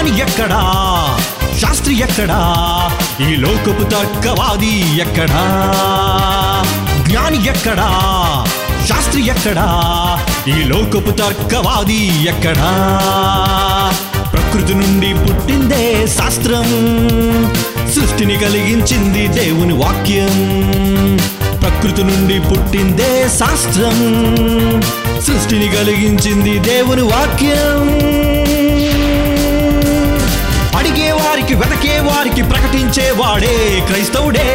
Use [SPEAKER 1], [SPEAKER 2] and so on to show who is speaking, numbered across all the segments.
[SPEAKER 1] జ్ఞాని ఎక్కడా? శాస్త్రి ఎక్కడా? ఈ లోకపు తర్కవాది ఎక్కడా? జ్ఞాని ఎక్కడా? శాస్త్రి ఎక్కడా? ఈ లోకపు తర్కవాది ఎక్కడా? ప్రకృతి నుండి పుట్టిందే శాస్త్రం సృష్టిని కలిగించింది దేవుని వాక్యం. ప్రకృతి నుండి పుట్టిందే శాస్త్రం సృష్టిని కలిగించింది దేవుని వాక్యం. అడిగే వారికి వెతకే వారికి ప్రకటించే వాడే క్రైస్తవుడే.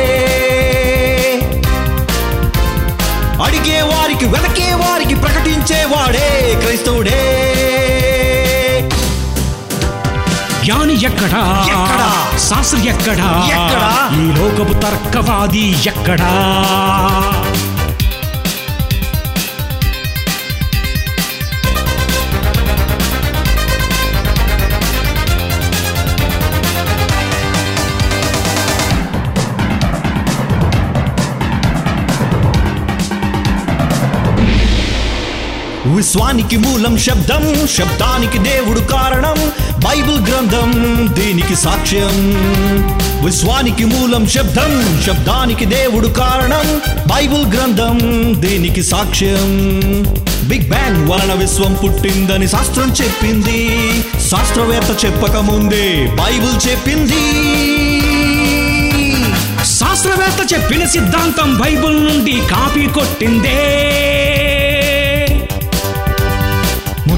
[SPEAKER 1] అడిగే వారికి వెతకే వారికి ప్రకటించే వాడే క్రైస్తవుడే.
[SPEAKER 2] జ్ఞాని ఎక్కడా? శాస్త్రి ఎక్కడా?
[SPEAKER 1] ఎక్కడా?
[SPEAKER 2] ఈ లోకపు తర్కవాది ఎక్కడా?
[SPEAKER 1] విశ్వానికి మూలం శబ్దం శబ్దానికి దేవుడు కారణం బైబిల్ గ్రంథం దీనికి సాక్ష్యం. విశ్వానికి మూలం శబ్దం శబ్దానికి దేవుడు కారణం బైబిల్ గ్రంథం దీనికి సాక్ష్యం. బిగ్ బ్యాంగ్ వలన విశ్వం పుట్టిందని శాస్త్రం చెప్పింది శాస్త్రవేత్త చెప్పక ముందే బైబిల్ చెప్పింది.
[SPEAKER 2] శాస్త్రవేత్త చెప్పిన సిద్ధాంతం బైబిల్ నుండి కాపీ కొట్టిందే.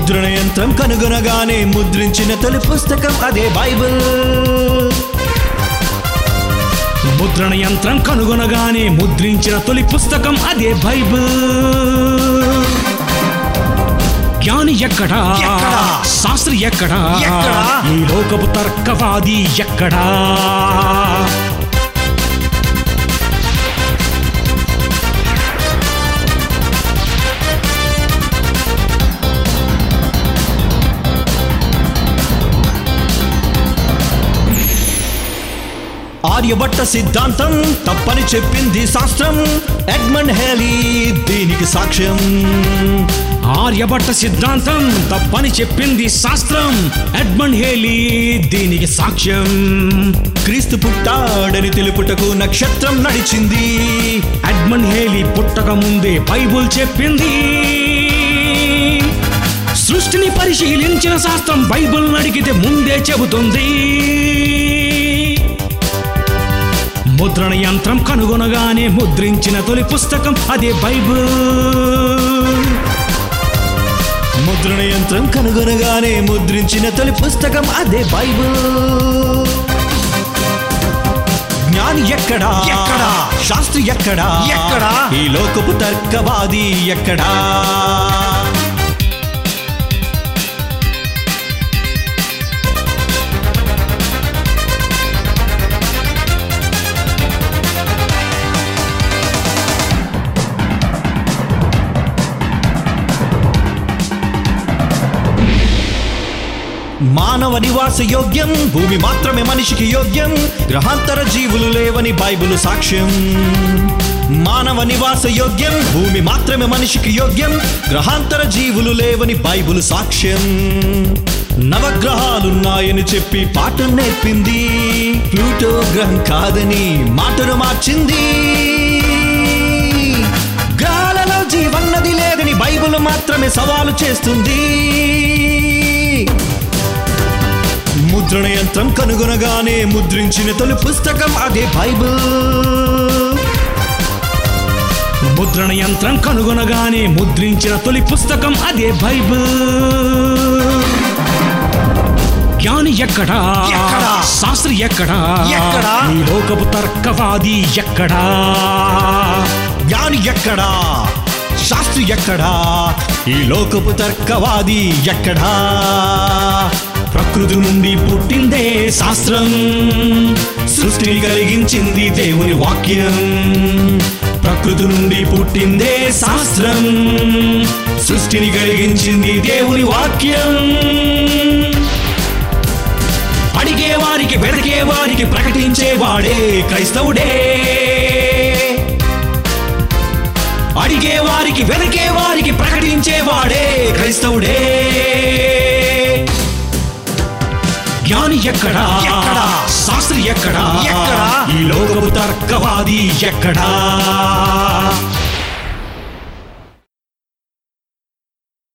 [SPEAKER 1] ముద్రణ యంత్రం కనుగొనగానే ముద్రించిన తొలి పుస్తకం అదే బైబిల్.
[SPEAKER 2] ముద్రణ యంత్రం కనుగొనగానే ముద్రించిన తొలి పుస్తకం అదే బైబిల్. జ్ఞాని ఎక్కడా? శాస్త్రి ఎక్కడా? ఈ లోకపు తర్కవాది ఎక్కడా?
[SPEAKER 1] ఆర్యభట్ట సిద్ధాంతం తప్పని చెప్పింది శాస్త్రం. ఎడ్మండ్ హేలీ దీనికి సాక్ష్యం.
[SPEAKER 2] ఆర్యభట్ట సిద్ధాంతం తప్పని చెప్పింది శాస్త్రం. ఎడ్మండ్ హేలీ దీనికి సాక్ష్యం.
[SPEAKER 1] క్రీస్తు పుట్టాడని తెలుపుటకు నక్షత్రం నడిచింది.
[SPEAKER 2] ఎడ్మండ్ హేలీ పుట్టక ముందే బైబుల్ చెప్పింది. సృష్టిని పరిశీలించిన శాస్త్రం బైబుల్ అడిగితే ముందే చెబుతుంది. ముద్రణ యంత్రం కనుగొనగానే ముద్రించిన తొలి పుస్తకం అదే బైబుల్.
[SPEAKER 1] ముద్రణ యంత్రం కనుగొనగానే ముద్రించిన తొలి పుస్తకం అదే బైబిల్. జ్ఞాని ఎక్కడా?
[SPEAKER 2] ఎక్కడా?
[SPEAKER 1] శాస్త్రి ఎక్కడా?
[SPEAKER 2] ఎక్కడా?
[SPEAKER 1] ఈ లోకపు తర్కవాది ఎక్కడా? మానవ నివాస యోగ్యం భూమి మాత్రమే మనిషికి యోగ్యం గ్రహాంతర జీవులు లేవని బైబిల్ సాక్ష్యం. మానవ నివాస యోగ్యం భూమి మాత్రమే మనిషికి యోగ్యం గ్రహాంతర జీవులు లేవని బైబిల్ సాక్ష్యం. నవగ్రహాలున్నాయని చెప్పి పాఠం నేర్పింది. ప్లూటో గ్రహం కాదని మాటను మార్చింది. గ్రహాలలో జీవన్నది లేదని బైబిల్ మాత్రమే సవాలు చేస్తుంది. ముద్రణ యంత్రం కనుగొనగానే ముద్రించిన తొలి పుస్తకం అదే బైబిల్.
[SPEAKER 2] ముద్రణ యంత్రం కనుగొనగానే ముద్రించిన తొలి పుస్తకం అదే బైబిల్. జ్ఞాని
[SPEAKER 1] ఎక్కడా?
[SPEAKER 2] శాస్త్రి ఎక్కడా?
[SPEAKER 1] ఎక్కడా?
[SPEAKER 2] ఈ లోకపు తర్కవాది ఎక్కడా?
[SPEAKER 1] జ్ఞాని ఎక్కడా? శాస్త్రి ఎక్కడా? ఈ లోకపు తర్కవాది ఎక్కడా? ప్రకృతి నుండి పుట్టిందే శాస్త్రం. సృష్టిని కలిగించింది దేవుని వాక్యం. ప్రకృతి నుండి పుట్టిందే శాస్త్రం. సృష్టిని కలిగించింది దేవుని వాక్యం. అడిగే వారికి వెతకే వారికి ప్రకటించే వాడే క్రైస్తవుడే. అడిగే వారికి వెతకే వారికి ప్రకటించే వాడే క్రైస్తవుడే.
[SPEAKER 2] జ్ఞాని ఎక్కడా
[SPEAKER 1] ఎక్కడా?
[SPEAKER 2] శాస్త్రి ఎక్కడా
[SPEAKER 1] ఎక్కడా?
[SPEAKER 2] ఈ లోకపు తర్కవాది ఎక్కడా